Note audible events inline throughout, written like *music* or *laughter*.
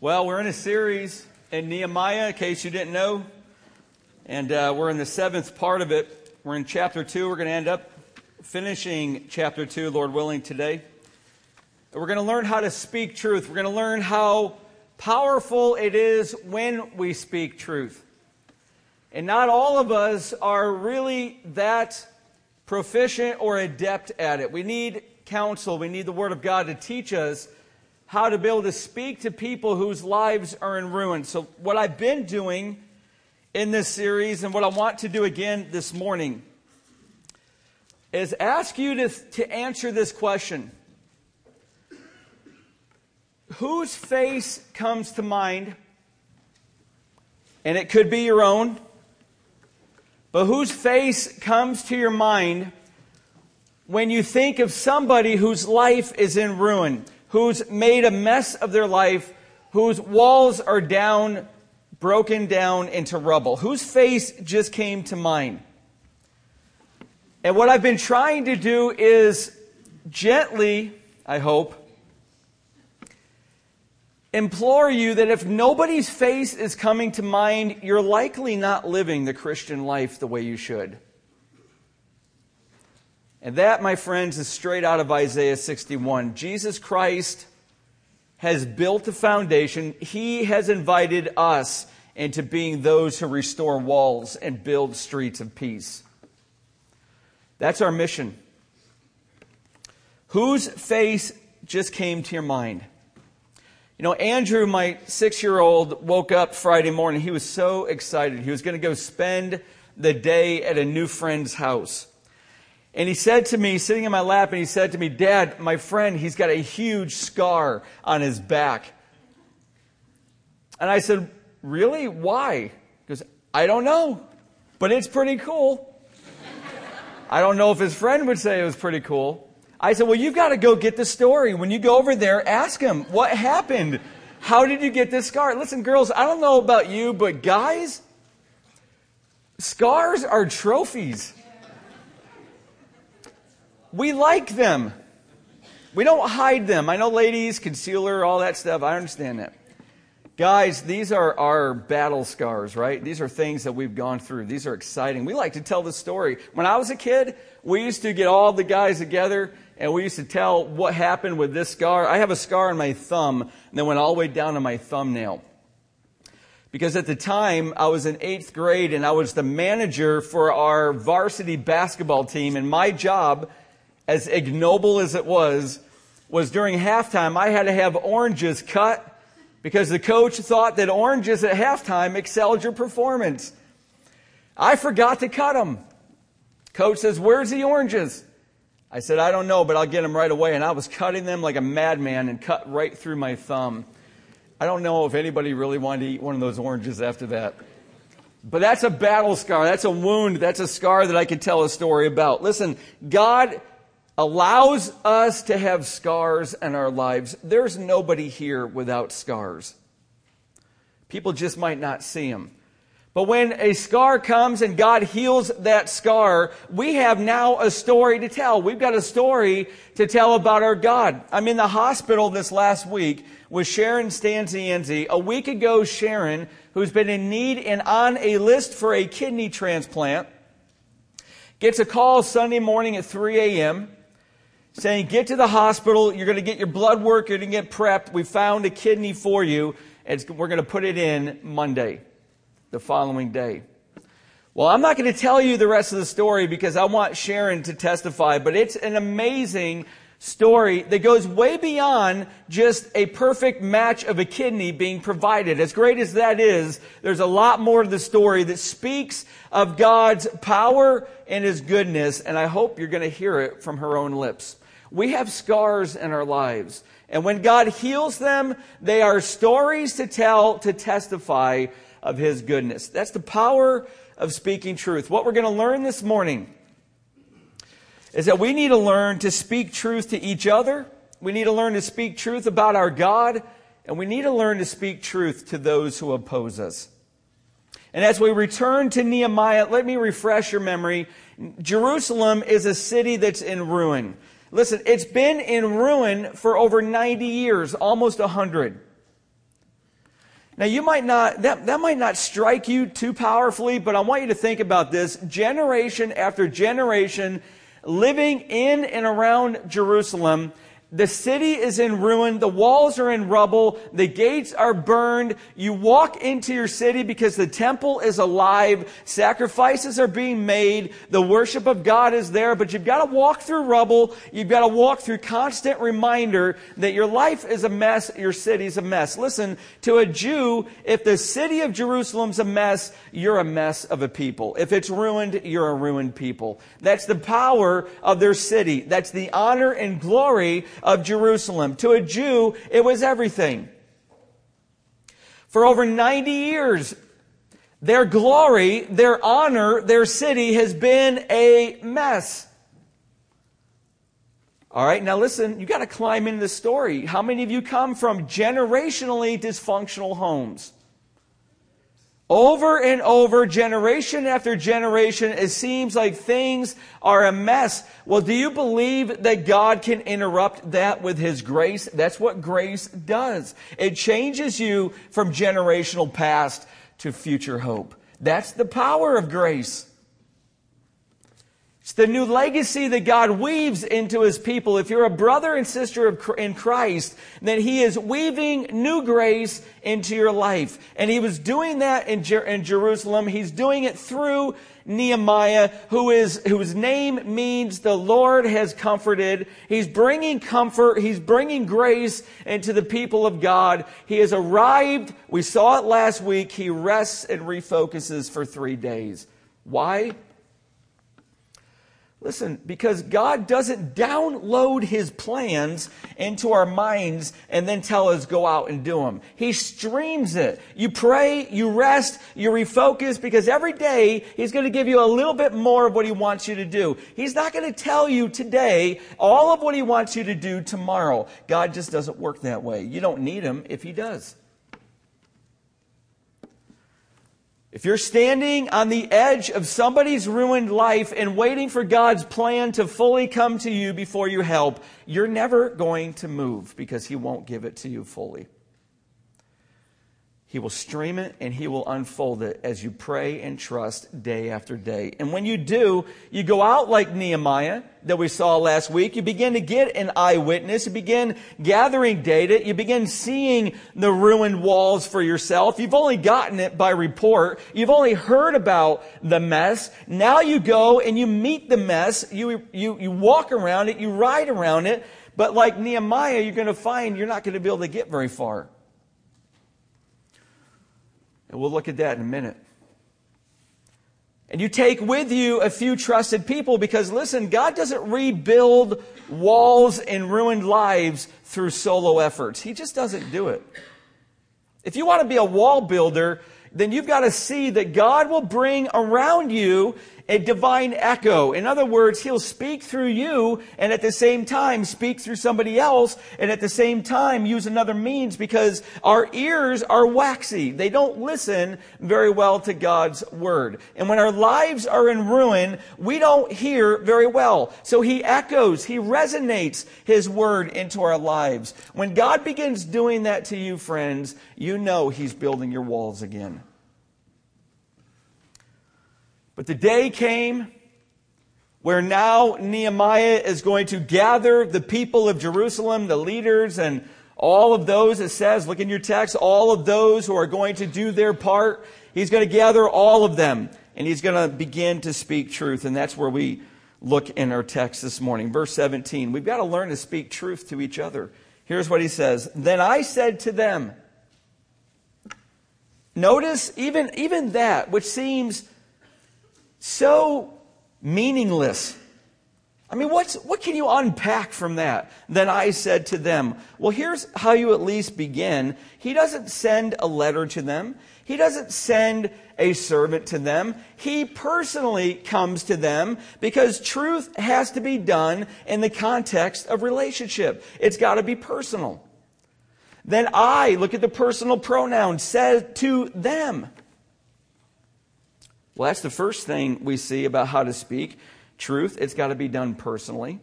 Well, we're in a series in Nehemiah, in case you didn't know, and uh, we're in the seventh part of it. We're in chapter two. We're going to end up finishing chapter two, Lord willing, today. We're going to learn how to speak truth. We're going to learn how powerful it is when we speak truth. And not all of us are really that proficient or adept at it. We need counsel, we need the Word of God to teach us how to be able to speak to people whose lives are in ruin. So, what I've been doing in this series and what I want to do again this morning is ask you to, to answer this question Whose face comes to mind? And it could be your own, but whose face comes to your mind when you think of somebody whose life is in ruin? Who's made a mess of their life, whose walls are down, broken down into rubble, whose face just came to mind. And what I've been trying to do is gently, I hope, implore you that if nobody's face is coming to mind, you're likely not living the Christian life the way you should. And that, my friends, is straight out of Isaiah 61. Jesus Christ has built a foundation. He has invited us into being those who restore walls and build streets of peace. That's our mission. Whose face just came to your mind? You know, Andrew, my six year old, woke up Friday morning. He was so excited. He was going to go spend the day at a new friend's house. And he said to me, sitting in my lap, and he said to me, Dad, my friend, he's got a huge scar on his back. And I said, Really? Why? Goes, I don't know, but it's pretty cool. I don't know if his friend would say it was pretty cool. I said, Well, you've got to go get the story. When you go over there, ask him, What happened? How did you get this scar? Listen, girls, I don't know about you, but guys, scars are trophies. We like them. We don't hide them. I know ladies, concealer, all that stuff. I understand that. Guys, these are our battle scars, right? These are things that we've gone through. These are exciting. We like to tell the story. When I was a kid, we used to get all the guys together and we used to tell what happened with this scar. I have a scar on my thumb and then went all the way down to my thumbnail. Because at the time, I was in eighth grade and I was the manager for our varsity basketball team and my job as ignoble as it was, was during halftime, I had to have oranges cut because the coach thought that oranges at halftime excelled your performance. I forgot to cut them. Coach says, Where's the oranges? I said, I don't know, but I'll get them right away. And I was cutting them like a madman and cut right through my thumb. I don't know if anybody really wanted to eat one of those oranges after that. But that's a battle scar. That's a wound. That's a scar that I could tell a story about. Listen, God allows us to have scars in our lives. There's nobody here without scars. People just might not see them. But when a scar comes and God heals that scar, we have now a story to tell. We've got a story to tell about our God. I'm in the hospital this last week with Sharon Stanzienzi. A week ago, Sharon, who's been in need and on a list for a kidney transplant, gets a call Sunday morning at 3 a.m saying, Get to the hospital. You're going to get your blood work. You're going to get prepped. We found a kidney for you. And we're going to put it in Monday, the following day. Well, I'm not going to tell you the rest of the story because I want Sharon to testify, but it's an amazing story that goes way beyond just a perfect match of a kidney being provided. As great as that is, there's a lot more to the story that speaks of God's power and His goodness, and I hope you're going to hear it from her own lips. We have scars in our lives. And when God heals them, they are stories to tell, to testify of His goodness. That's the power of speaking truth. What we're going to learn this morning is that we need to learn to speak truth to each other. We need to learn to speak truth about our God. And we need to learn to speak truth to those who oppose us. And as we return to Nehemiah, let me refresh your memory. Jerusalem is a city that's in ruin. Listen, it's been in ruin for over 90 years, almost 100. Now, you might not, that, that might not strike you too powerfully, but I want you to think about this. Generation after generation living in and around Jerusalem, the city is in ruin. The walls are in rubble. The gates are burned. You walk into your city because the temple is alive. Sacrifices are being made. The worship of God is there, but you've got to walk through rubble. You've got to walk through constant reminder that your life is a mess. Your city's a mess. Listen, to a Jew, if the city of Jerusalem's a mess, you're a mess of a people. If it's ruined, you're a ruined people. That's the power of their city. That's the honor and glory of Jerusalem. To a Jew, it was everything. For over 90 years, their glory, their honor, their city has been a mess. All right, now listen, you got to climb into the story. How many of you come from generationally dysfunctional homes? Over and over, generation after generation, it seems like things are a mess. Well, do you believe that God can interrupt that with His grace? That's what grace does. It changes you from generational past to future hope. That's the power of grace. It's the new legacy that God weaves into his people. If you're a brother and sister in Christ, then he is weaving new grace into your life. And he was doing that in, Jer- in Jerusalem. He's doing it through Nehemiah, who is, whose name means the Lord has comforted. He's bringing comfort. He's bringing grace into the people of God. He has arrived. We saw it last week. He rests and refocuses for three days. Why? Listen, because God doesn't download his plans into our minds and then tell us go out and do them. He streams it. You pray, you rest, you refocus because every day he's going to give you a little bit more of what he wants you to do. He's not going to tell you today all of what he wants you to do tomorrow. God just doesn't work that way. You don't need him if he does. If you're standing on the edge of somebody's ruined life and waiting for God's plan to fully come to you before you help, you're never going to move because He won't give it to you fully. He will stream it and he will unfold it as you pray and trust day after day. And when you do, you go out like Nehemiah that we saw last week. You begin to get an eyewitness. You begin gathering data. You begin seeing the ruined walls for yourself. You've only gotten it by report. You've only heard about the mess. Now you go and you meet the mess. You, you, you walk around it. You ride around it. But like Nehemiah, you're going to find you're not going to be able to get very far. And we'll look at that in a minute. And you take with you a few trusted people because listen, God doesn't rebuild walls and ruined lives through solo efforts. He just doesn't do it. If you want to be a wall builder, then you've got to see that God will bring around you a divine echo. In other words, he'll speak through you and at the same time speak through somebody else and at the same time use another means because our ears are waxy. They don't listen very well to God's word. And when our lives are in ruin, we don't hear very well. So he echoes, he resonates his word into our lives. When God begins doing that to you, friends, you know he's building your walls again. But the day came where now Nehemiah is going to gather the people of Jerusalem, the leaders, and all of those, it says, look in your text, all of those who are going to do their part. He's going to gather all of them and he's going to begin to speak truth. And that's where we look in our text this morning. Verse 17. We've got to learn to speak truth to each other. Here's what he says. Then I said to them, Notice even, even that, which seems so meaningless. I mean, what's, what can you unpack from that? Then I said to them, Well, here's how you at least begin. He doesn't send a letter to them, he doesn't send a servant to them. He personally comes to them because truth has to be done in the context of relationship. It's got to be personal. Then I, look at the personal pronoun, said to them. Well, that's the first thing we see about how to speak truth. It's got to be done personally,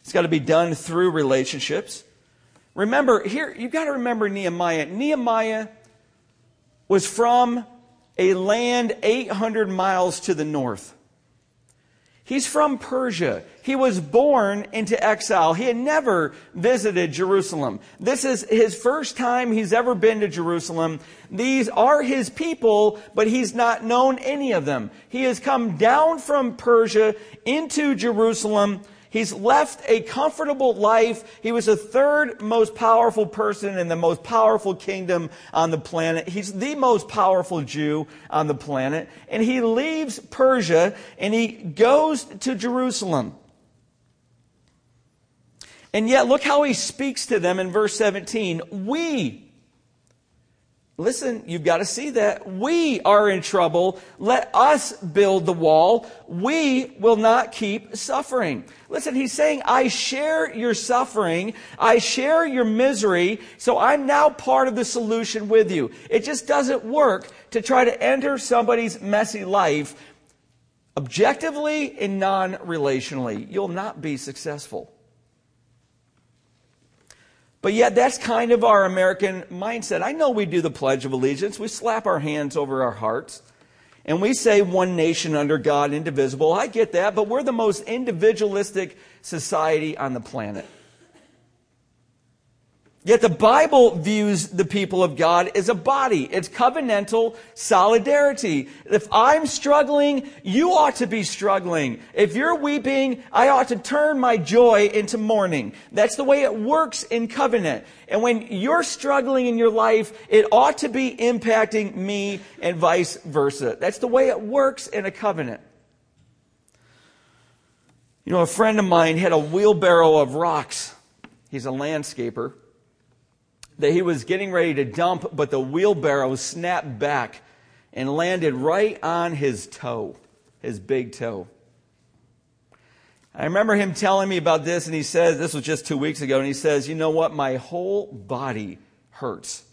it's got to be done through relationships. Remember, here, you've got to remember Nehemiah. Nehemiah was from a land 800 miles to the north. He's from Persia. He was born into exile. He had never visited Jerusalem. This is his first time he's ever been to Jerusalem. These are his people, but he's not known any of them. He has come down from Persia into Jerusalem He's left a comfortable life. He was the third most powerful person in the most powerful kingdom on the planet. He's the most powerful Jew on the planet. And he leaves Persia and he goes to Jerusalem. And yet, look how he speaks to them in verse 17. We Listen, you've got to see that. We are in trouble. Let us build the wall. We will not keep suffering. Listen, he's saying, I share your suffering. I share your misery. So I'm now part of the solution with you. It just doesn't work to try to enter somebody's messy life objectively and non relationally. You'll not be successful. But yet, that's kind of our American mindset. I know we do the Pledge of Allegiance. We slap our hands over our hearts. And we say one nation under God, indivisible. I get that, but we're the most individualistic society on the planet. Yet the Bible views the people of God as a body. It's covenantal solidarity. If I'm struggling, you ought to be struggling. If you're weeping, I ought to turn my joy into mourning. That's the way it works in covenant. And when you're struggling in your life, it ought to be impacting me and vice versa. That's the way it works in a covenant. You know, a friend of mine had a wheelbarrow of rocks. He's a landscaper that he was getting ready to dump, but the wheelbarrow snapped back and landed right on his toe, his big toe. I remember him telling me about this, and he says, this was just two weeks ago, and he says, You know what? My whole body hurts.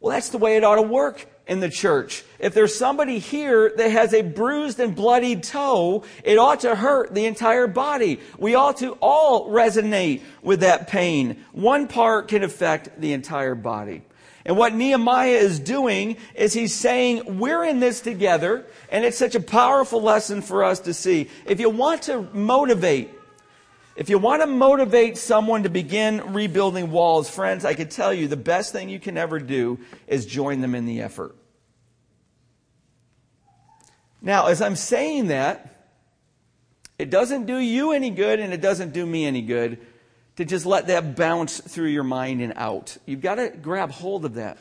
Well, that's the way it ought to work in the church. If there's somebody here that has a bruised and bloodied toe, it ought to hurt the entire body. We ought to all resonate with that pain. One part can affect the entire body. And what Nehemiah is doing is he's saying, we're in this together, and it's such a powerful lesson for us to see. If you want to motivate, if you want to motivate someone to begin rebuilding walls, friends, I can tell you the best thing you can ever do is join them in the effort. Now, as I'm saying that, it doesn't do you any good and it doesn't do me any good to just let that bounce through your mind and out. You've got to grab hold of that.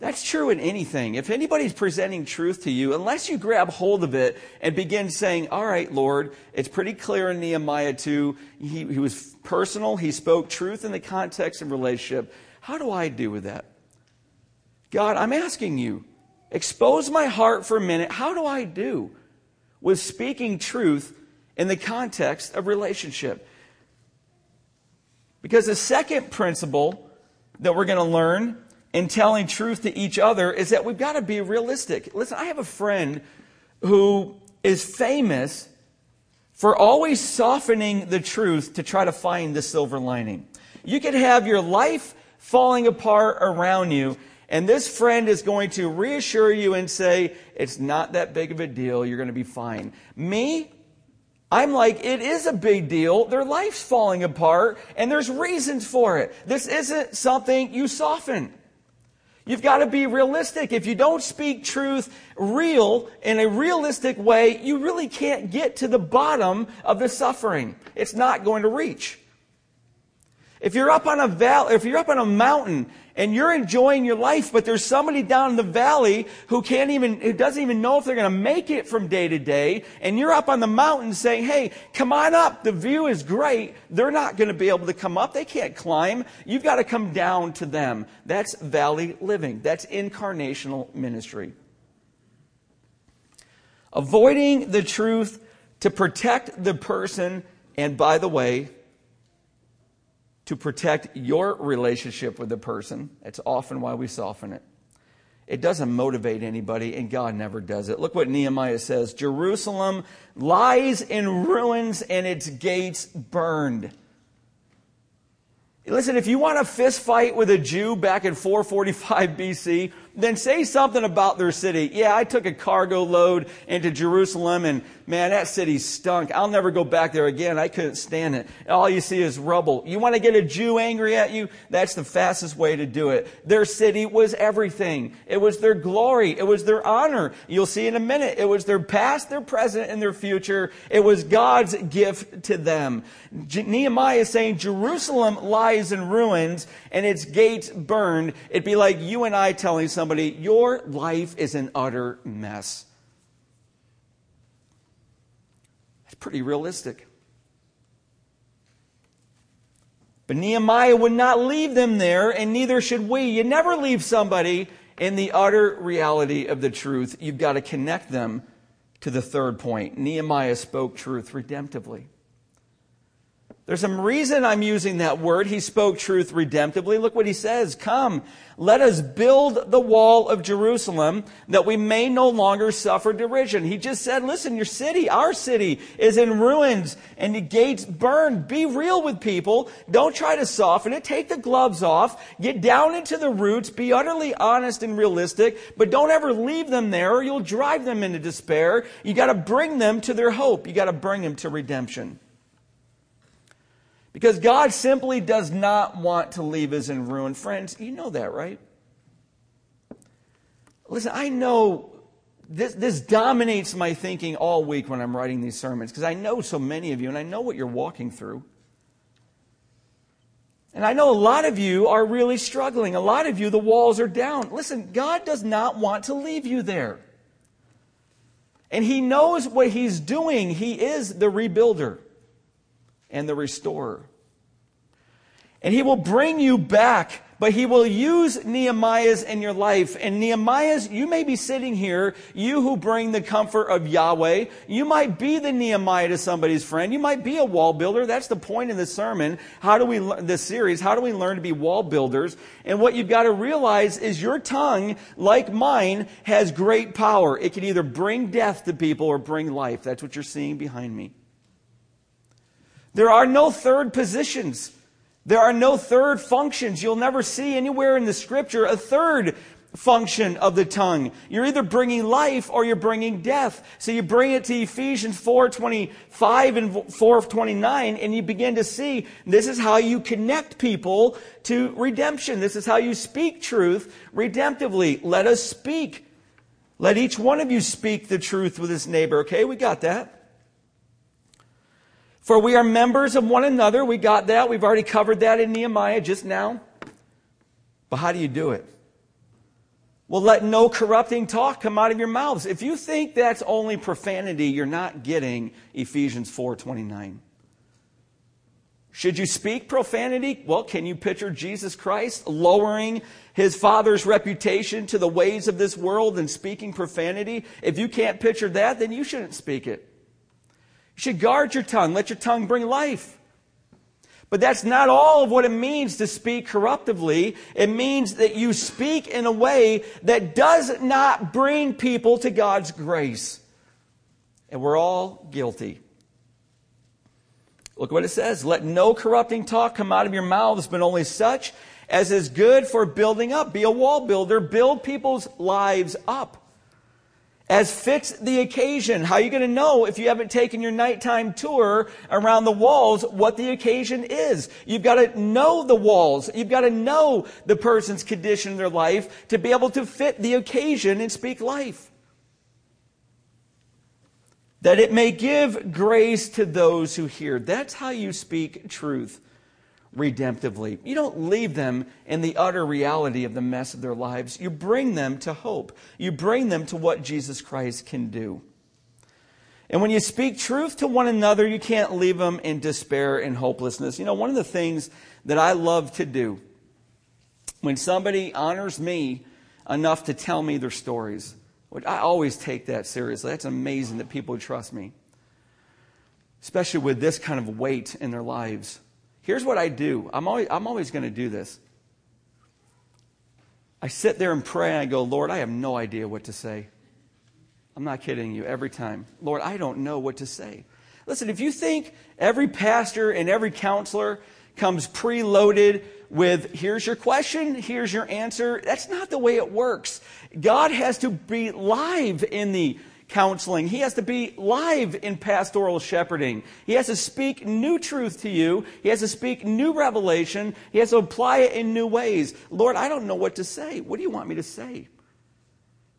That's true in anything. If anybody's presenting truth to you, unless you grab hold of it and begin saying, All right, Lord, it's pretty clear in Nehemiah 2, he, he was personal, he spoke truth in the context of relationship. How do I do with that? God, I'm asking you, expose my heart for a minute. How do I do with speaking truth in the context of relationship? Because the second principle that we're going to learn in telling truth to each other is that we've got to be realistic. Listen, I have a friend who is famous for always softening the truth to try to find the silver lining. You could have your life falling apart around you, and this friend is going to reassure you and say, it's not that big of a deal. You're going to be fine. Me, I'm like, it is a big deal. Their life's falling apart and there's reasons for it. This isn't something you soften. You've got to be realistic. If you don't speak truth real in a realistic way, you really can't get to the bottom of the suffering. It's not going to reach. If you're up on a valley, if you're up on a mountain and you're enjoying your life, but there's somebody down in the valley who can't even, who doesn't even know if they're going to make it from day to day, and you're up on the mountain saying, hey, come on up. The view is great. They're not going to be able to come up. They can't climb. You've got to come down to them. That's valley living. That's incarnational ministry. Avoiding the truth to protect the person, and by the way, to protect your relationship with the person. It's often why we soften it. It doesn't motivate anybody, and God never does it. Look what Nehemiah says Jerusalem lies in ruins and its gates burned. Listen, if you want a fist fight with a Jew back in 445 BC, then say something about their city. Yeah, I took a cargo load into Jerusalem and man, that city stunk. I'll never go back there again. I couldn't stand it. All you see is rubble. You want to get a Jew angry at you? That's the fastest way to do it. Their city was everything. It was their glory. It was their honor. You'll see in a minute. It was their past, their present, and their future. It was God's gift to them. Nehemiah is saying Jerusalem lies in ruins and its gates burned. It'd be like you and I telling somebody, your life is an utter mess. It's pretty realistic. But Nehemiah would not leave them there, and neither should we. You never leave somebody in the utter reality of the truth. You've got to connect them to the third point. Nehemiah spoke truth redemptively. There's some reason I'm using that word. He spoke truth redemptively. Look what he says. Come, let us build the wall of Jerusalem that we may no longer suffer derision. He just said, listen, your city, our city is in ruins and the gates burned. Be real with people. Don't try to soften it. Take the gloves off. Get down into the roots. Be utterly honest and realistic, but don't ever leave them there or you'll drive them into despair. You got to bring them to their hope. You got to bring them to redemption. Because God simply does not want to leave us in ruin. Friends, you know that, right? Listen, I know this, this dominates my thinking all week when I'm writing these sermons because I know so many of you and I know what you're walking through. And I know a lot of you are really struggling. A lot of you, the walls are down. Listen, God does not want to leave you there. And He knows what He's doing. He is the rebuilder and the restorer. And he will bring you back, but he will use Nehemiah's in your life. And Nehemiah's, you may be sitting here, you who bring the comfort of Yahweh. You might be the Nehemiah to somebody's friend. You might be a wall builder. That's the point of the sermon. How do we, this series, how do we learn to be wall builders? And what you've got to realize is your tongue, like mine, has great power. It can either bring death to people or bring life. That's what you're seeing behind me. There are no third positions. There are no third functions. You'll never see anywhere in the scripture a third function of the tongue. You're either bringing life or you're bringing death. So you bring it to Ephesians 4:25 and 4:29 and you begin to see this is how you connect people to redemption. This is how you speak truth redemptively. Let us speak. Let each one of you speak the truth with his neighbor. Okay, we got that. For we are members of one another. We got that. We've already covered that in Nehemiah just now. But how do you do it? Well, let no corrupting talk come out of your mouths. If you think that's only profanity, you're not getting Ephesians 4:29. Should you speak profanity? Well, can you picture Jesus Christ lowering his father's reputation to the ways of this world and speaking profanity? If you can't picture that, then you shouldn't speak it. You should guard your tongue. Let your tongue bring life. But that's not all of what it means to speak corruptively. It means that you speak in a way that does not bring people to God's grace. And we're all guilty. Look what it says. Let no corrupting talk come out of your mouths, but only such as is good for building up. Be a wall builder. Build people's lives up as fits the occasion. How are you going to know if you haven't taken your nighttime tour around the walls what the occasion is? You've got to know the walls. You've got to know the person's condition in their life to be able to fit the occasion and speak life. That it may give grace to those who hear. That's how you speak truth redemptively. You don't leave them in the utter reality of the mess of their lives. You bring them to hope. You bring them to what Jesus Christ can do. And when you speak truth to one another, you can't leave them in despair and hopelessness. You know, one of the things that I love to do when somebody honors me enough to tell me their stories, which I always take that seriously. That's amazing that people trust me, especially with this kind of weight in their lives. Here's what I do I'm always, I'm always going to do this. I sit there and pray and I go, Lord, I have no idea what to say. I'm not kidding you every time. Lord, I don't know what to say. Listen, if you think every pastor and every counselor comes preloaded with here's your question, here's your answer. That's not the way it works. God has to be live in the counseling. He has to be live in pastoral shepherding. He has to speak new truth to you. He has to speak new revelation. He has to apply it in new ways. Lord, I don't know what to say. What do you want me to say?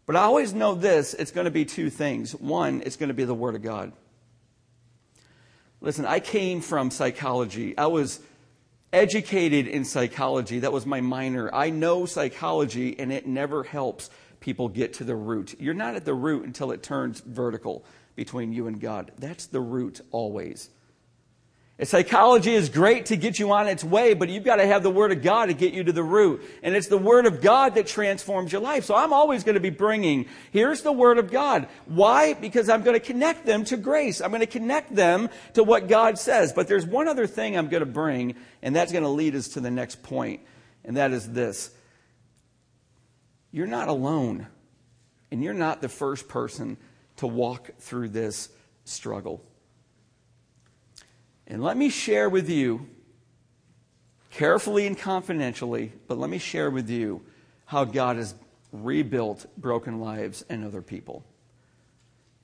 But I always know this it's going to be two things. One, it's going to be the Word of God. Listen, I came from psychology. I was educated in psychology. That was my minor. I know psychology, and it never helps people get to the root. You're not at the root until it turns vertical between you and God. That's the root always. And psychology is great to get you on its way, but you've got to have the Word of God to get you to the root. And it's the Word of God that transforms your life. So I'm always going to be bringing, here's the Word of God. Why? Because I'm going to connect them to grace. I'm going to connect them to what God says. But there's one other thing I'm going to bring, and that's going to lead us to the next point, and that is this. You're not alone, and you're not the first person to walk through this struggle. And let me share with you, carefully and confidentially, but let me share with you how God has rebuilt broken lives and other people.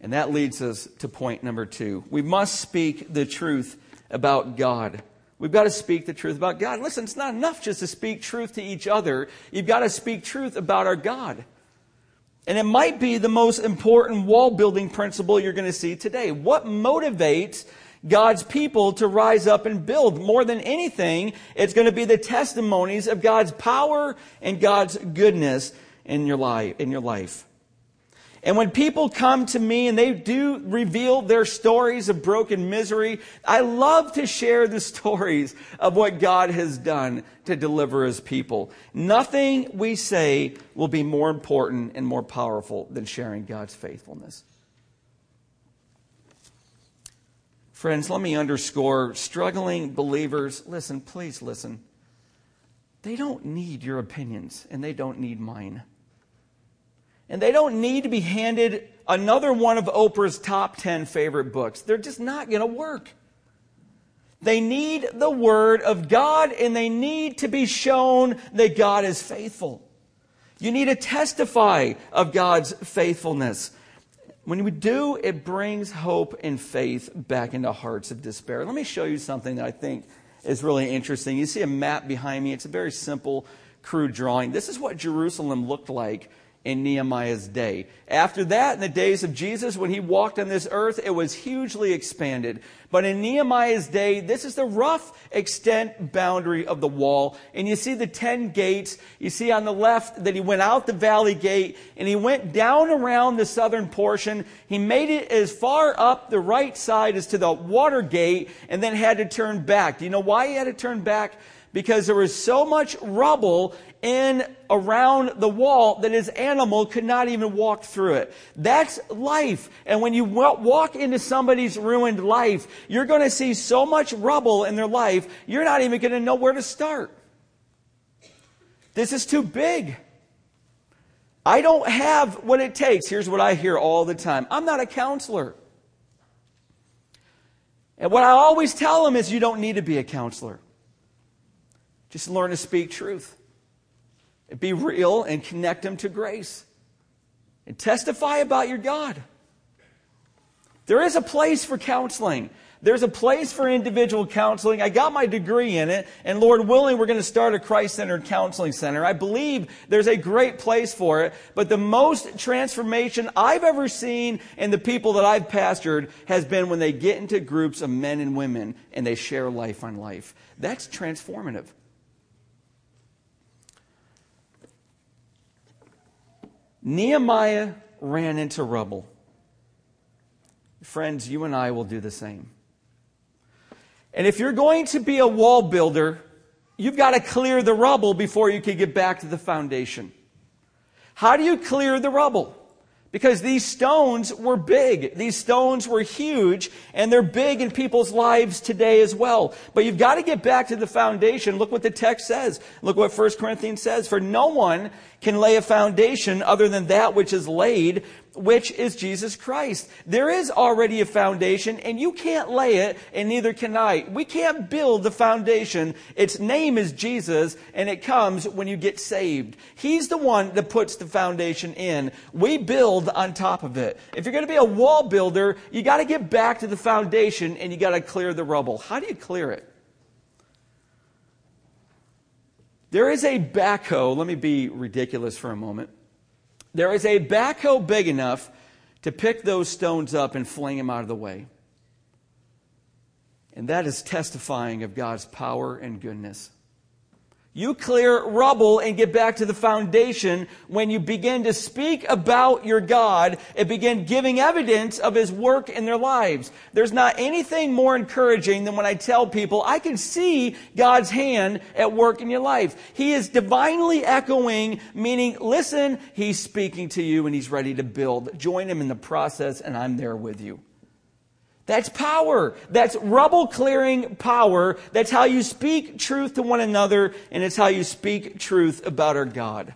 And that leads us to point number two. We must speak the truth about God. We've got to speak the truth about God. Listen, it's not enough just to speak truth to each other. You've got to speak truth about our God. And it might be the most important wall building principle you're going to see today. What motivates God's people to rise up and build. More than anything, it's going to be the testimonies of God's power and God's goodness in your life, in your life. And when people come to me and they do reveal their stories of broken misery, I love to share the *laughs* stories of what God has done to deliver his people. Nothing we say will be more important and more powerful than sharing God's faithfulness. Friends, let me underscore struggling believers, listen, please listen. They don't need your opinions, and they don't need mine. And they don't need to be handed another one of Oprah's top 10 favorite books. They're just not going to work. They need the Word of God, and they need to be shown that God is faithful. You need to testify of God's faithfulness. When we do, it brings hope and faith back into hearts of despair. Let me show you something that I think is really interesting. You see a map behind me. It's a very simple, crude drawing. This is what Jerusalem looked like in Nehemiah's day. After that, in the days of Jesus, when he walked on this earth, it was hugely expanded. But in Nehemiah's day, this is the rough extent boundary of the wall. And you see the 10 gates. You see on the left that he went out the valley gate and he went down around the southern portion. He made it as far up the right side as to the water gate and then had to turn back. Do you know why he had to turn back? Because there was so much rubble in around the wall that his animal could not even walk through it. That's life. And when you walk into somebody's ruined life, you're going to see so much rubble in their life, you're not even going to know where to start. This is too big. I don't have what it takes. Here's what I hear all the time I'm not a counselor. And what I always tell them is you don't need to be a counselor. Just learn to speak truth. Be real and connect them to grace. And testify about your God. There is a place for counseling. There's a place for individual counseling. I got my degree in it, and Lord willing, we're going to start a Christ centered counseling center. I believe there's a great place for it, but the most transformation I've ever seen in the people that I've pastored has been when they get into groups of men and women and they share life on life. That's transformative. Nehemiah ran into rubble. Friends, you and I will do the same. And if you're going to be a wall builder, you've got to clear the rubble before you can get back to the foundation. How do you clear the rubble? Because these stones were big. These stones were huge, and they're big in people's lives today as well. But you've got to get back to the foundation. Look what the text says. Look what 1 Corinthians says. For no one can lay a foundation other than that which is laid, which is Jesus Christ. There is already a foundation and you can't lay it and neither can I. We can't build the foundation. Its name is Jesus and it comes when you get saved. He's the one that puts the foundation in. We build on top of it. If you're going to be a wall builder, you got to get back to the foundation and you got to clear the rubble. How do you clear it? There is a backhoe. Let me be ridiculous for a moment. There is a backhoe big enough to pick those stones up and fling them out of the way. And that is testifying of God's power and goodness. You clear rubble and get back to the foundation when you begin to speak about your God and begin giving evidence of His work in their lives. There's not anything more encouraging than when I tell people, I can see God's hand at work in your life. He is divinely echoing, meaning, listen, He's speaking to you and He's ready to build. Join Him in the process and I'm there with you. That's power. That's rubble clearing power. That's how you speak truth to one another, and it's how you speak truth about our God.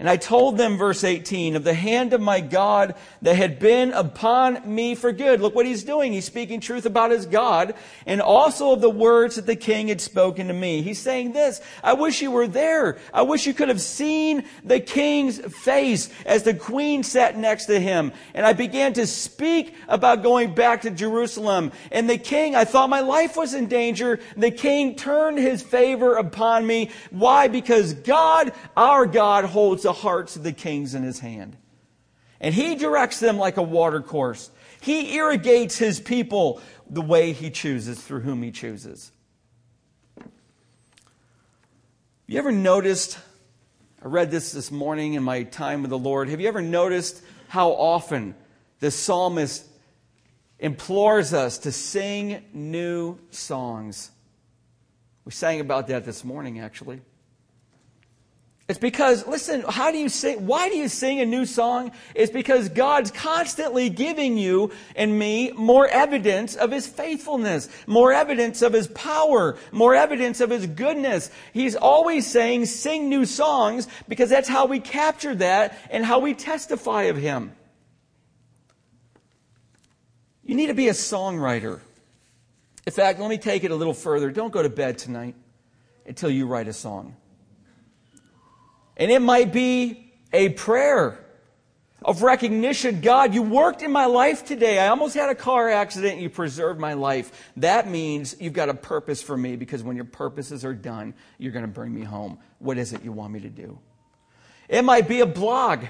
And I told them, verse 18, of the hand of my God that had been upon me for good. Look what he's doing. He's speaking truth about his God and also of the words that the king had spoken to me. He's saying this, I wish you were there. I wish you could have seen the king's face as the queen sat next to him. And I began to speak about going back to Jerusalem. And the king, I thought my life was in danger. The king turned his favor upon me. Why? Because God, our God, holds the hearts of the kings in his hand. And he directs them like a water course. He irrigates his people the way he chooses, through whom he chooses. You ever noticed? I read this this morning in my time with the Lord. Have you ever noticed how often the psalmist implores us to sing new songs? We sang about that this morning, actually. It's because, listen, how do you sing? Why do you sing a new song? It's because God's constantly giving you and me more evidence of His faithfulness, more evidence of His power, more evidence of His goodness. He's always saying, sing new songs because that's how we capture that and how we testify of Him. You need to be a songwriter. In fact, let me take it a little further. Don't go to bed tonight until you write a song. And it might be a prayer of recognition. God, you worked in my life today. I almost had a car accident. You preserved my life. That means you've got a purpose for me because when your purposes are done, you're going to bring me home. What is it you want me to do? It might be a blog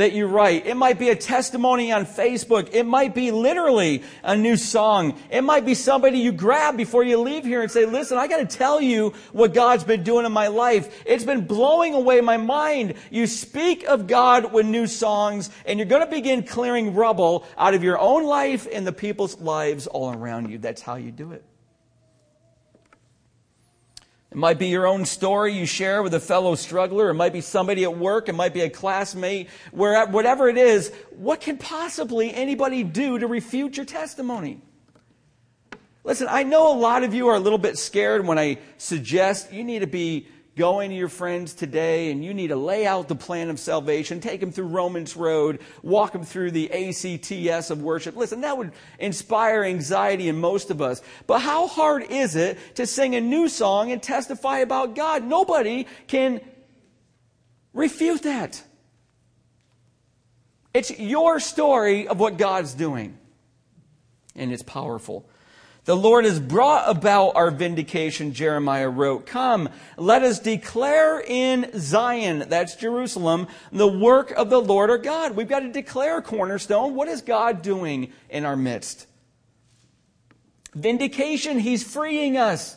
that you write. It might be a testimony on Facebook. It might be literally a new song. It might be somebody you grab before you leave here and say, listen, I got to tell you what God's been doing in my life. It's been blowing away my mind. You speak of God with new songs and you're going to begin clearing rubble out of your own life and the people's lives all around you. That's how you do it. It might be your own story you share with a fellow struggler. It might be somebody at work. It might be a classmate. Where, whatever it is, what can possibly anybody do to refute your testimony? Listen, I know a lot of you are a little bit scared when I suggest you need to be going to your friends today and you need to lay out the plan of salvation, take them through Romans Road, walk them through the ACTS of worship. Listen, that would inspire anxiety in most of us. But how hard is it to sing a new song and testify about God? Nobody can refute that. It's your story of what God's doing. And it's powerful. The Lord has brought about our vindication, Jeremiah wrote. Come, let us declare in Zion, that's Jerusalem, the work of the Lord our God. We've got to declare, Cornerstone, what is God doing in our midst? Vindication, He's freeing us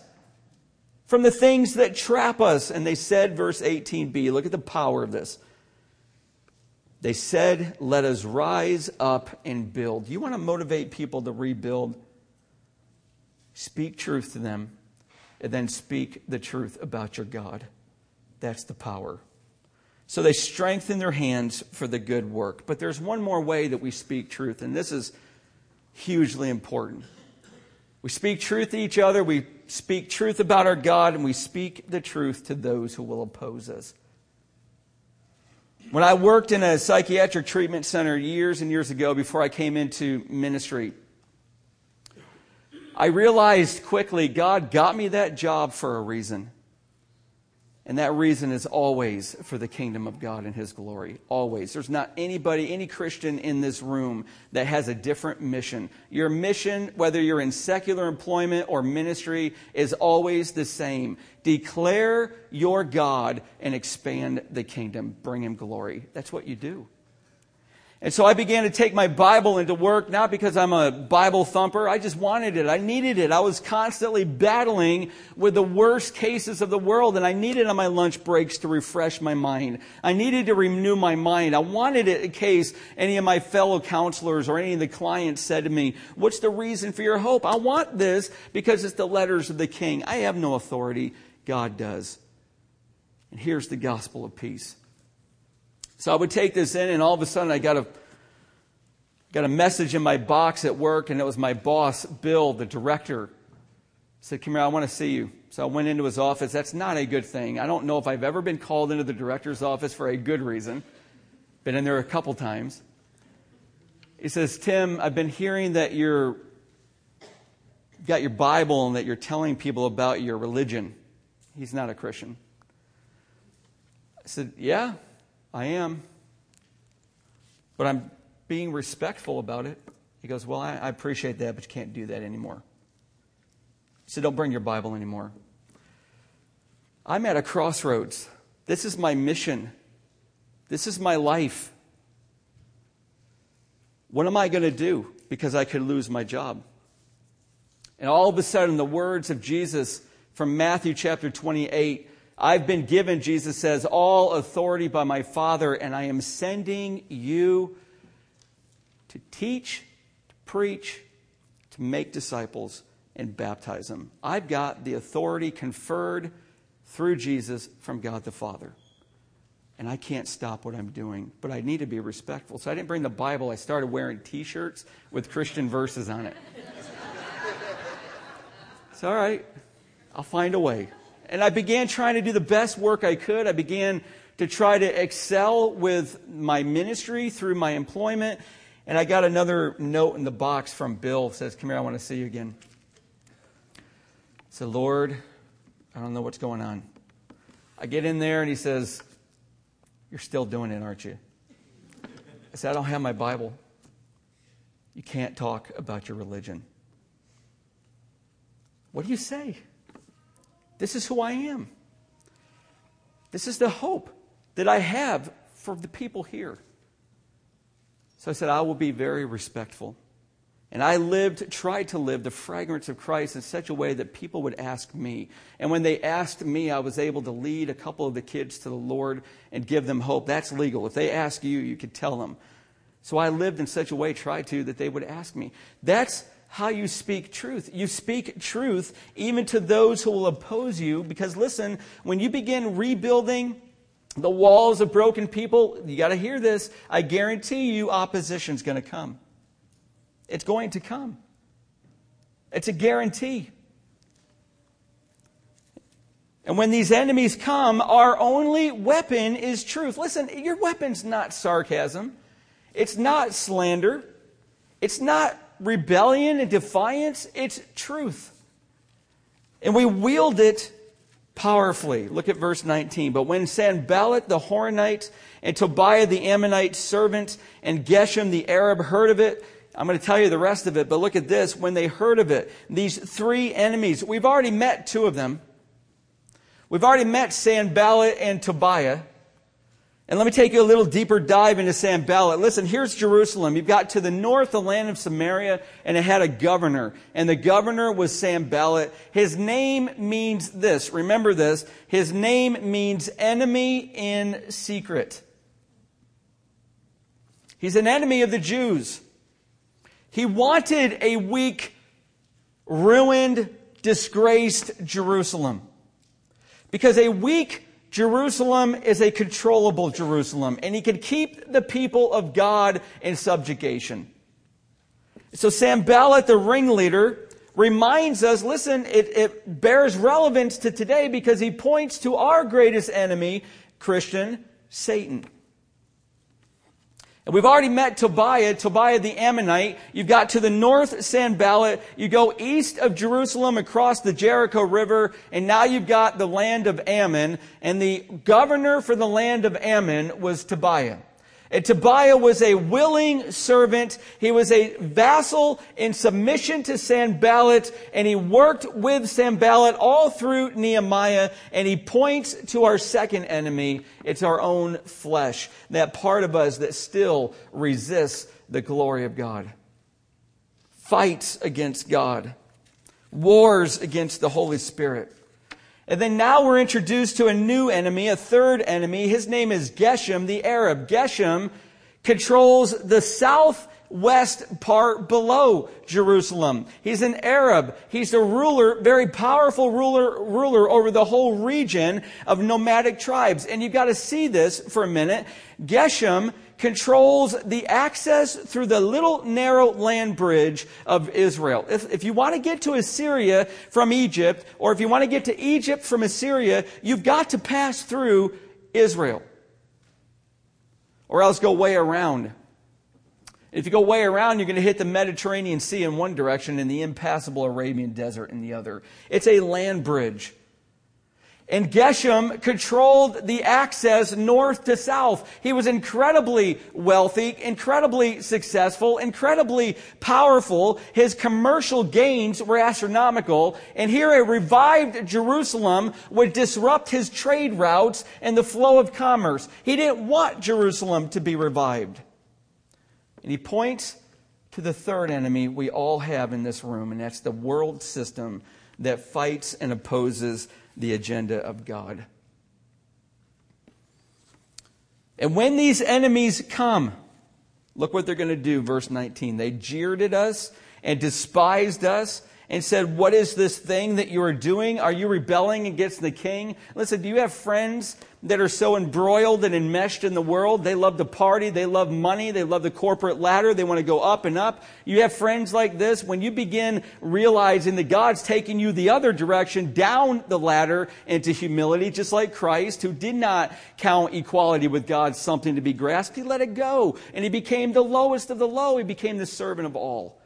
from the things that trap us. And they said, verse 18b, look at the power of this. They said, Let us rise up and build. You want to motivate people to rebuild? Speak truth to them, and then speak the truth about your God. That's the power. So they strengthen their hands for the good work. But there's one more way that we speak truth, and this is hugely important. We speak truth to each other, we speak truth about our God, and we speak the truth to those who will oppose us. When I worked in a psychiatric treatment center years and years ago before I came into ministry, I realized quickly God got me that job for a reason. And that reason is always for the kingdom of God and His glory. Always. There's not anybody, any Christian in this room that has a different mission. Your mission, whether you're in secular employment or ministry, is always the same. Declare your God and expand the kingdom. Bring Him glory. That's what you do. And so I began to take my Bible into work, not because I'm a Bible thumper. I just wanted it. I needed it. I was constantly battling with the worst cases of the world, and I needed on my lunch breaks to refresh my mind. I needed to renew my mind. I wanted it in case any of my fellow counselors or any of the clients said to me, What's the reason for your hope? I want this because it's the letters of the king. I have no authority. God does. And here's the gospel of peace. So I would take this in, and all of a sudden I got a got a message in my box at work, and it was my boss, Bill, the director. said, Come here, I want to see you. So I went into his office. That's not a good thing. I don't know if I've ever been called into the director's office for a good reason. Been in there a couple times. He says, Tim, I've been hearing that you're got your Bible and that you're telling people about your religion. He's not a Christian. I said, Yeah, I am. But I'm being respectful about it. He goes, Well, I, I appreciate that, but you can't do that anymore. Said, Don't bring your Bible anymore. I'm at a crossroads. This is my mission. This is my life. What am I going to do? Because I could lose my job. And all of a sudden, the words of Jesus from Matthew chapter 28 I've been given, Jesus says, all authority by my Father, and I am sending you to teach, to preach, to make disciples, and baptize them. I've got the authority conferred through Jesus from God the Father. And I can't stop what I'm doing, but I need to be respectful. So I didn't bring the Bible. I started wearing t shirts with Christian verses on it. *laughs* it's all right. I'll find a way. And I began trying to do the best work I could. I began to try to excel with my ministry through my employment. And I got another note in the box from Bill says, Come here, I want to see you again. Said, Lord, I don't know what's going on. I get in there and he says, You're still doing it, aren't you? I said, I don't have my Bible. You can't talk about your religion. What do you say? This is who I am. This is the hope that I have for the people here. So I said, I will be very respectful. And I lived, tried to live the fragrance of Christ in such a way that people would ask me. And when they asked me, I was able to lead a couple of the kids to the Lord and give them hope. That's legal. If they ask you, you could tell them. So I lived in such a way, tried to, that they would ask me. That's how you speak truth. You speak truth even to those who will oppose you because listen, when you begin rebuilding the walls of broken people, you got to hear this. I guarantee you opposition's going to come. It's going to come. It's a guarantee. And when these enemies come, our only weapon is truth. Listen, your weapon's not sarcasm. It's not slander. It's not rebellion and defiance, it's truth. And we wield it powerfully. Look at verse 19. But when Sanballat the Horonite and Tobiah the Ammonite servant and Geshem the Arab heard of it, I'm going to tell you the rest of it, but look at this. When they heard of it, these three enemies, we've already met two of them. We've already met Sanballat and Tobiah. And let me take you a little deeper dive into Sanballat. Listen, here's Jerusalem. You've got to the north the land of Samaria, and it had a governor. And the governor was Sanballat. His name means this. Remember this. His name means enemy in secret. He's an enemy of the Jews. He wanted a weak, ruined, disgraced Jerusalem. Because a weak, Jerusalem is a controllable Jerusalem, and he can keep the people of God in subjugation. So Sanballat, the ringleader, reminds us listen, it, it bears relevance to today because he points to our greatest enemy, Christian, Satan. And we've already met Tobiah, Tobiah the Ammonite. You've got to the north Sanballat. You go east of Jerusalem across the Jericho River, and now you've got the land of Ammon. And the governor for the land of Ammon was Tobiah. And Tobiah was a willing servant. He was a vassal in submission to Sanballat, and he worked with Sanballat all through Nehemiah, and he points to our second enemy. It's our own flesh, that part of us that still resists the glory of God. Fights against God. Wars against the Holy Spirit. And then now we're introduced to a new enemy, a third enemy. His name is Geshem, the Arab. Geshem controls the southwest part below Jerusalem. He's an Arab. He's a ruler, very powerful ruler, ruler over the whole region of nomadic tribes. And you've got to see this for a minute. Geshem controls the access through the little narrow land bridge of Israel. If, if, you want to get to Assyria from Egypt, or if you want to get to Egypt from Assyria, you've got to pass through Israel. Or else go way around. If you go way around, you're going to hit the Mediterranean Sea in one direction and the impassable Arabian desert in the other. It's a land bridge. And Geshem controlled the access north to south. He was incredibly wealthy, incredibly successful, incredibly powerful. His commercial gains were astronomical. And here a revived Jerusalem would disrupt his trade routes and the flow of commerce. He didn't want Jerusalem to be revived. And he points to the third enemy we all have in this room, and that's the world system that fights and opposes the agenda of God. And when these enemies come, look what they're going to do, verse 19. They jeered at us and despised us and said, What is this thing that you are doing? Are you rebelling against the king? Listen, do you have friends that are so embroiled and enmeshed in the world? They love to party, they love money, they love the corporate ladder, they want to go up and up. You have friends like this. When you begin realizing that God's taking you the other direction, down the ladder into humility, just like Christ, who did not count equality with God something to be grasped, he let it go. And he became the lowest of the low, he became the servant of all.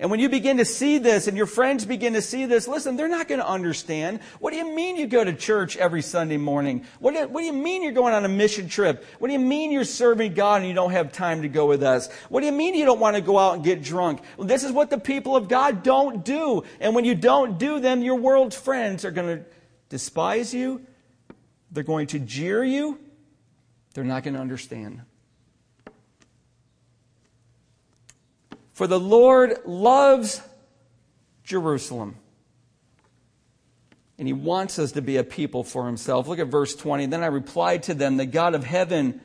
And when you begin to see this and your friends begin to see this, listen, they're not going to understand. What do you mean you go to church every Sunday morning? What do, what do, you mean you're going on a mission trip? What do you mean you're serving God and you don't have time to go with us? What do you mean you don't want to go out and get drunk? Well, this is what the people of God don't do. And when you don't do them, your world's friends are going to despise you. They're going to jeer you. They're not going to understand. For the Lord loves Jerusalem. And he wants us to be a people for himself. Look at verse 20. Then I replied to them, The God of heaven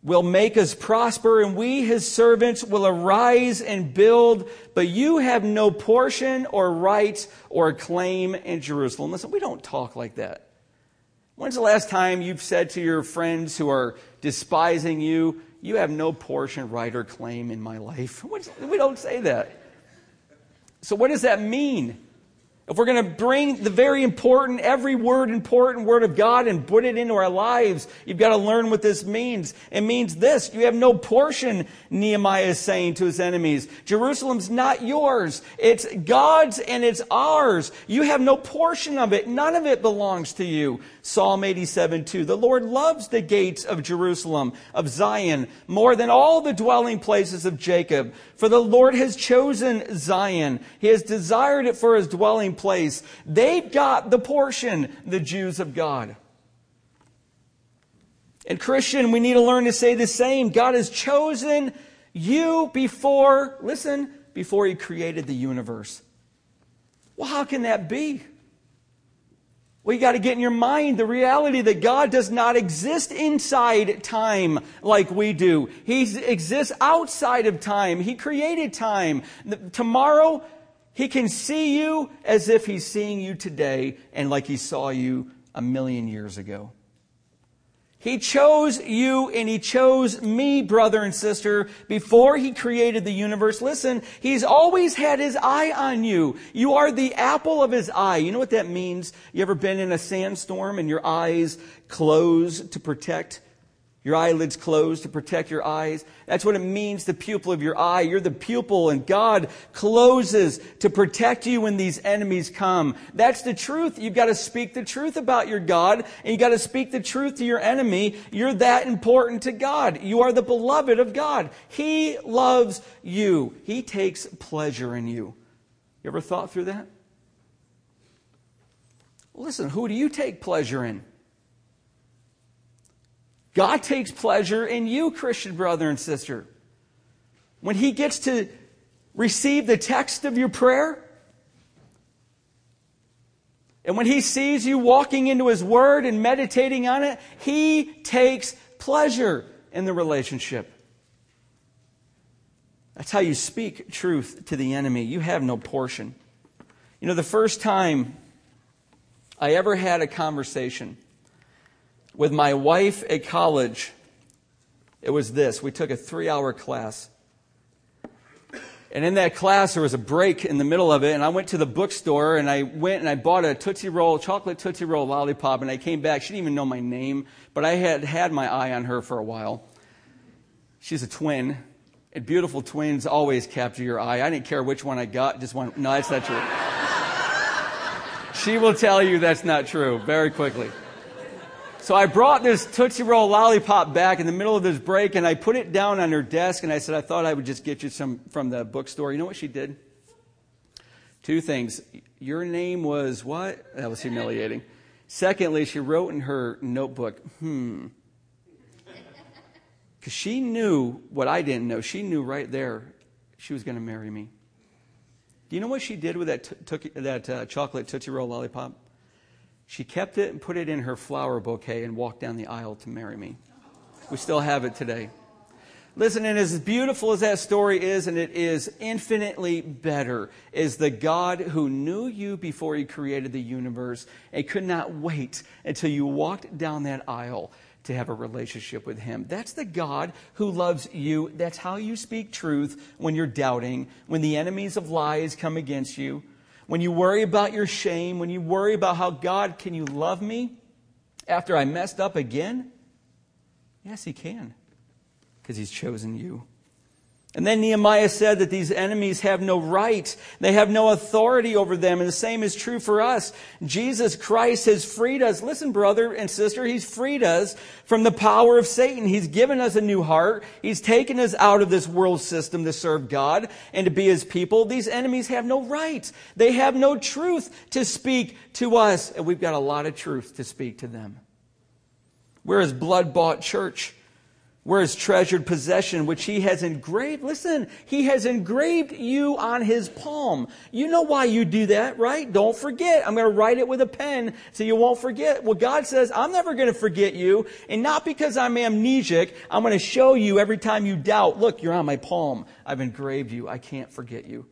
will make us prosper, and we, his servants, will arise and build, but you have no portion or right or claim in Jerusalem. Listen, we don't talk like that. When's the last time you've said to your friends who are despising you, you have no portion, right, or claim in my life. *laughs* We don't say that. So, what does that mean? If we're going to bring the very important, every word important word of God and put it into our lives, you've got to learn what this means. It means this. You have no portion, Nehemiah is saying to his enemies. Jerusalem's not yours. It's God's and it's ours. You have no portion of it. None of it belongs to you. Psalm 87 2. The Lord loves the gates of Jerusalem, of Zion, more than all the dwelling places of Jacob. For the Lord has chosen Zion. He has desired it for his dwelling place. They've got the portion, the Jews of God. And Christian, we need to learn to say the same. God has chosen you before, listen, before he created the universe. Well, how can that be? Well, you got to get in your mind the reality that God does not exist inside time like we do. He exists outside of time. He created time. Tomorrow, He can see you as if He's seeing you today and like He saw you a million years ago. He chose you and He chose me, brother and sister, before He created the universe. Listen, He's always had His eye on you. You are the apple of His eye. You know what that means? You ever been in a sandstorm and your eyes close to protect your eyelids closed to protect your eyes. That's what it means, the pupil of your eye. You're the pupil, and God closes to protect you when these enemies come. That's the truth. You've got to speak the truth about your God, and you've got to speak the truth to your enemy. You're that important to God. You are the beloved of God. He loves you, He takes pleasure in you. You ever thought through that? Listen, who do you take pleasure in? God takes pleasure in you, Christian brother and sister. When He gets to receive the text of your prayer, and when He sees you walking into His Word and meditating on it, He takes pleasure in the relationship. That's how you speak truth to the enemy. You have no portion. You know, the first time I ever had a conversation with my wife at college, it was this. We took a three hour class. And in that class, there was a break in the middle of it, and I went to the bookstore and I went and I bought a Tootsie Roll, chocolate Tootsie Roll lollipop, and I came back. She didn't even know my name, but I had had my eye on her for a while. She's a twin, and beautiful twins always capture your eye. I didn't care which one I got, just one. No, that's not true. *laughs* she will tell you that's not true very quickly. So I brought this Tootsie Roll lollipop back in the middle of this break and I put it down on her desk and I said, I thought I would just get you some from the bookstore. You know what she did? Two things. Your name was what? That was humiliating. Secondly, she wrote in her notebook, hmm. Because she knew what I didn't know. She knew right there she was going to marry me. Do you know what she did with that, t- that uh, chocolate Tootsie Roll lollipop? She kept it and put it in her flower bouquet and walked down the aisle to marry me. We still have it today. Listen, and as beautiful as that story is, and it is infinitely better, is the God who knew you before he created the universe and could not wait until you walked down that aisle to have a relationship with him. That's the God who loves you. That's how you speak truth when you're doubting, when the enemies of lies come against you when you worry about your shame, when you worry about how God, can you love me after I messed up again? Yes, He can, because He's chosen you. And then Nehemiah said that these enemies have no right. They have no authority over them. And the same is true for us. Jesus Christ has freed us. Listen, brother and sister, He's freed us from the power of Satan. He's given us a new heart. He's taken us out of this world system to serve God and to be His people. These enemies have no right. They have no truth to speak to us. And we've got a lot of truth to speak to them. We're His blood bought church. We're his treasured possession, which he has engraved. Listen, he has engraved you on his palm. You know why you do that, right? Don't forget. I'm going to write it with a pen so you won't forget. Well, God says, I'm never going to forget you. And not because I'm amnesic. I'm going to show you every time you doubt. Look, you're on my palm. I've engraved you. I can't forget you.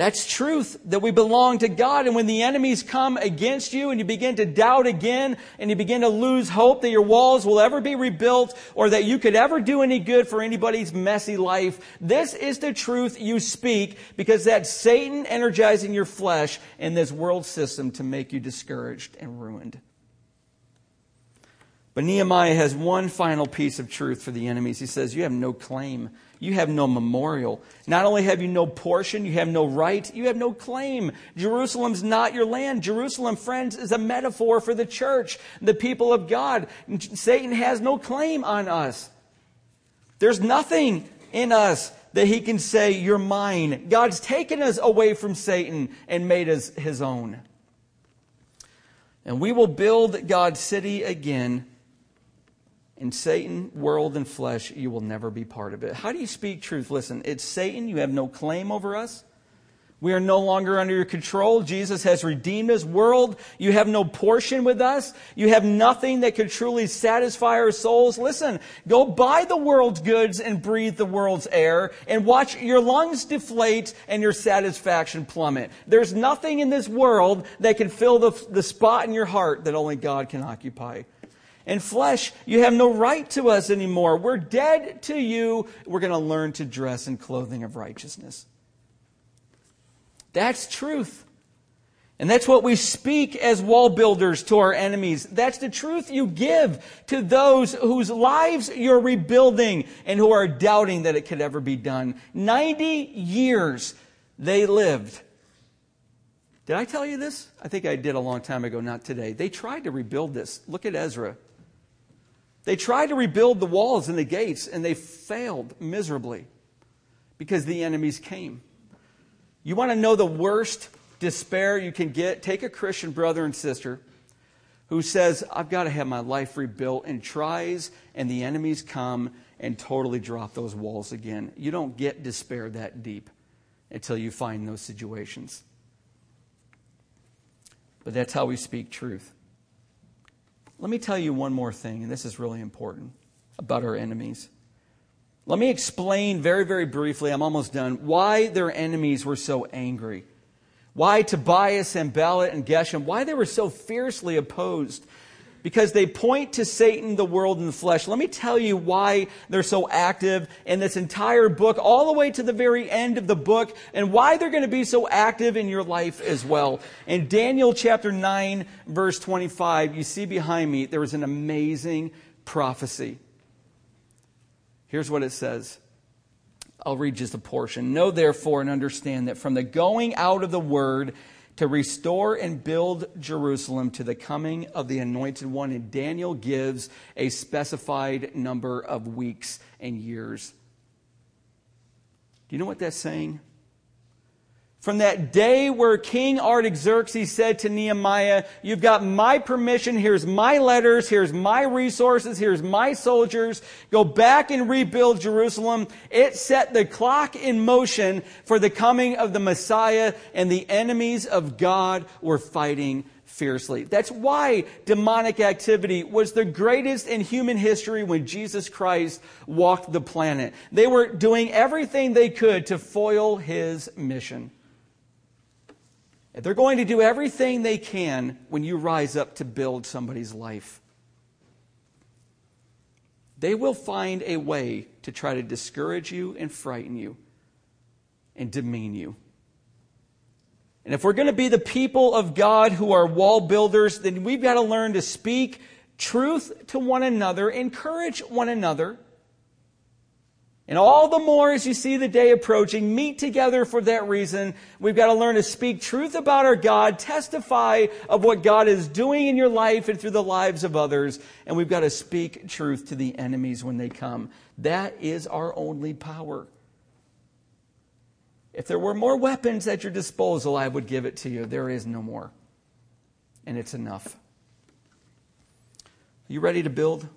That's truth that we belong to God. And when the enemies come against you and you begin to doubt again and you begin to lose hope that your walls will ever be rebuilt or that you could ever do any good for anybody's messy life, this is the truth you speak because that's Satan energizing your flesh in this world system to make you discouraged and ruined. But Nehemiah has one final piece of truth for the enemies. He says, You have no claim you have no memorial. Not only have you no portion, you have no right, you have no claim. Jerusalem's not your land. Jerusalem, friends, is a metaphor for the church, the people of God. Satan has no claim on us. There's nothing in us that he can say, You're mine. God's taken us away from Satan and made us his own. And we will build God's city again in Satan, world, and flesh, you will never be part of it. How do you speak truth? Listen, it's Satan. You have no claim over us. We are no longer under your control. Jesus has redeemed us. World, you have no portion with us. You have nothing that could truly satisfy our souls. Listen, go buy the world's goods and breathe the world's air and watch your lungs deflate and your satisfaction plummet. There's nothing in this world that can fill the, the spot in your heart that only God can occupy. And flesh, you have no right to us anymore. We're dead to you. We're going to learn to dress in clothing of righteousness. That's truth. And that's what we speak as wall builders to our enemies. That's the truth you give to those whose lives you're rebuilding and who are doubting that it could ever be done. 90 years they lived. Did I tell you this? I think I did a long time ago, not today. They tried to rebuild this. Look at Ezra. They tried to rebuild the walls and the gates, and they failed miserably because the enemies came. You want to know the worst despair you can get, take a Christian brother and sister who says, I've got to have my life rebuilt, and tries, and the enemies come and totally drop those walls again. You don't get despair that deep until you find those situations. But that's how we speak truth. Let me tell you one more thing, and this is really important about our enemies. Let me explain very, very briefly, I'm almost done, why their enemies were so angry why Tobias and Sanballat, and Geshem, why they were so fiercely opposed. Because they point to Satan, the world, and the flesh. Let me tell you why they're so active in this entire book, all the way to the very end of the book, and why they're going to be so active in your life as well. In Daniel chapter 9, verse 25, you see behind me, there is an amazing prophecy. Here's what it says I'll read just a portion. Know therefore and understand that from the going out of the word to restore and build Jerusalem to the coming of the anointed one, and Daniel gives a specified number of weeks and years. Do you know what that's saying? From that day where King Artaxerxes said to Nehemiah, You've got my permission, here's my letters, here's my resources, here's my soldiers, go back and rebuild Jerusalem. It set the clock in motion for the coming of the Messiah, and the enemies of God were fighting fiercely. That's why demonic activity was the greatest in human history when Jesus Christ walked the planet. They were doing everything they could to foil his mission. They're going to do everything they can when you rise up to build somebody's life. They will find a way to try to discourage you and frighten you and demean you. And if we're going to be the people of God who are wall builders, then we've got to learn to speak truth to one another, encourage one another and all the more as you see the day approaching, meet together for that reason. We've got to learn to speak truth about our God, testify of what God is doing in your life and through the lives of others, and we've got to speak truth to the enemies when they come. That is our only power. If there were more weapons at your disposal, I would give it to you. There is no more. And it's enough. Are you ready to build?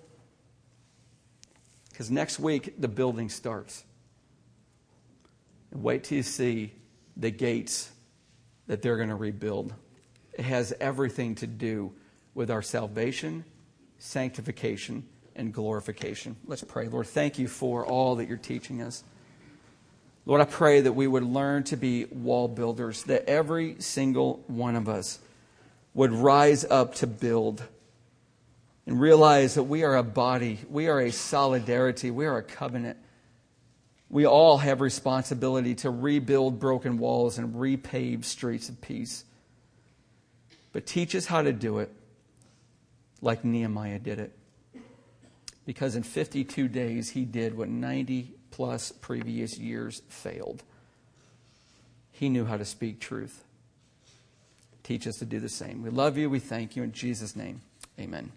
Because next week, the building starts. Wait till you see the gates that they're going to rebuild. It has everything to do with our salvation, sanctification, and glorification. Let's pray. Lord, thank you for all that you're teaching us. Lord, I pray that we would learn to be wall builders, that every single one of us would rise up to build and realize that we are a body, we are a solidarity, we are a covenant. We all have responsibility to rebuild broken walls and repave streets of peace. But teach us how to do it like Nehemiah did it. Because in 52 days, he did what 90 plus previous years failed. He knew how to speak truth. Teach us to do the same. We love you. We thank you. In Jesus' name, amen.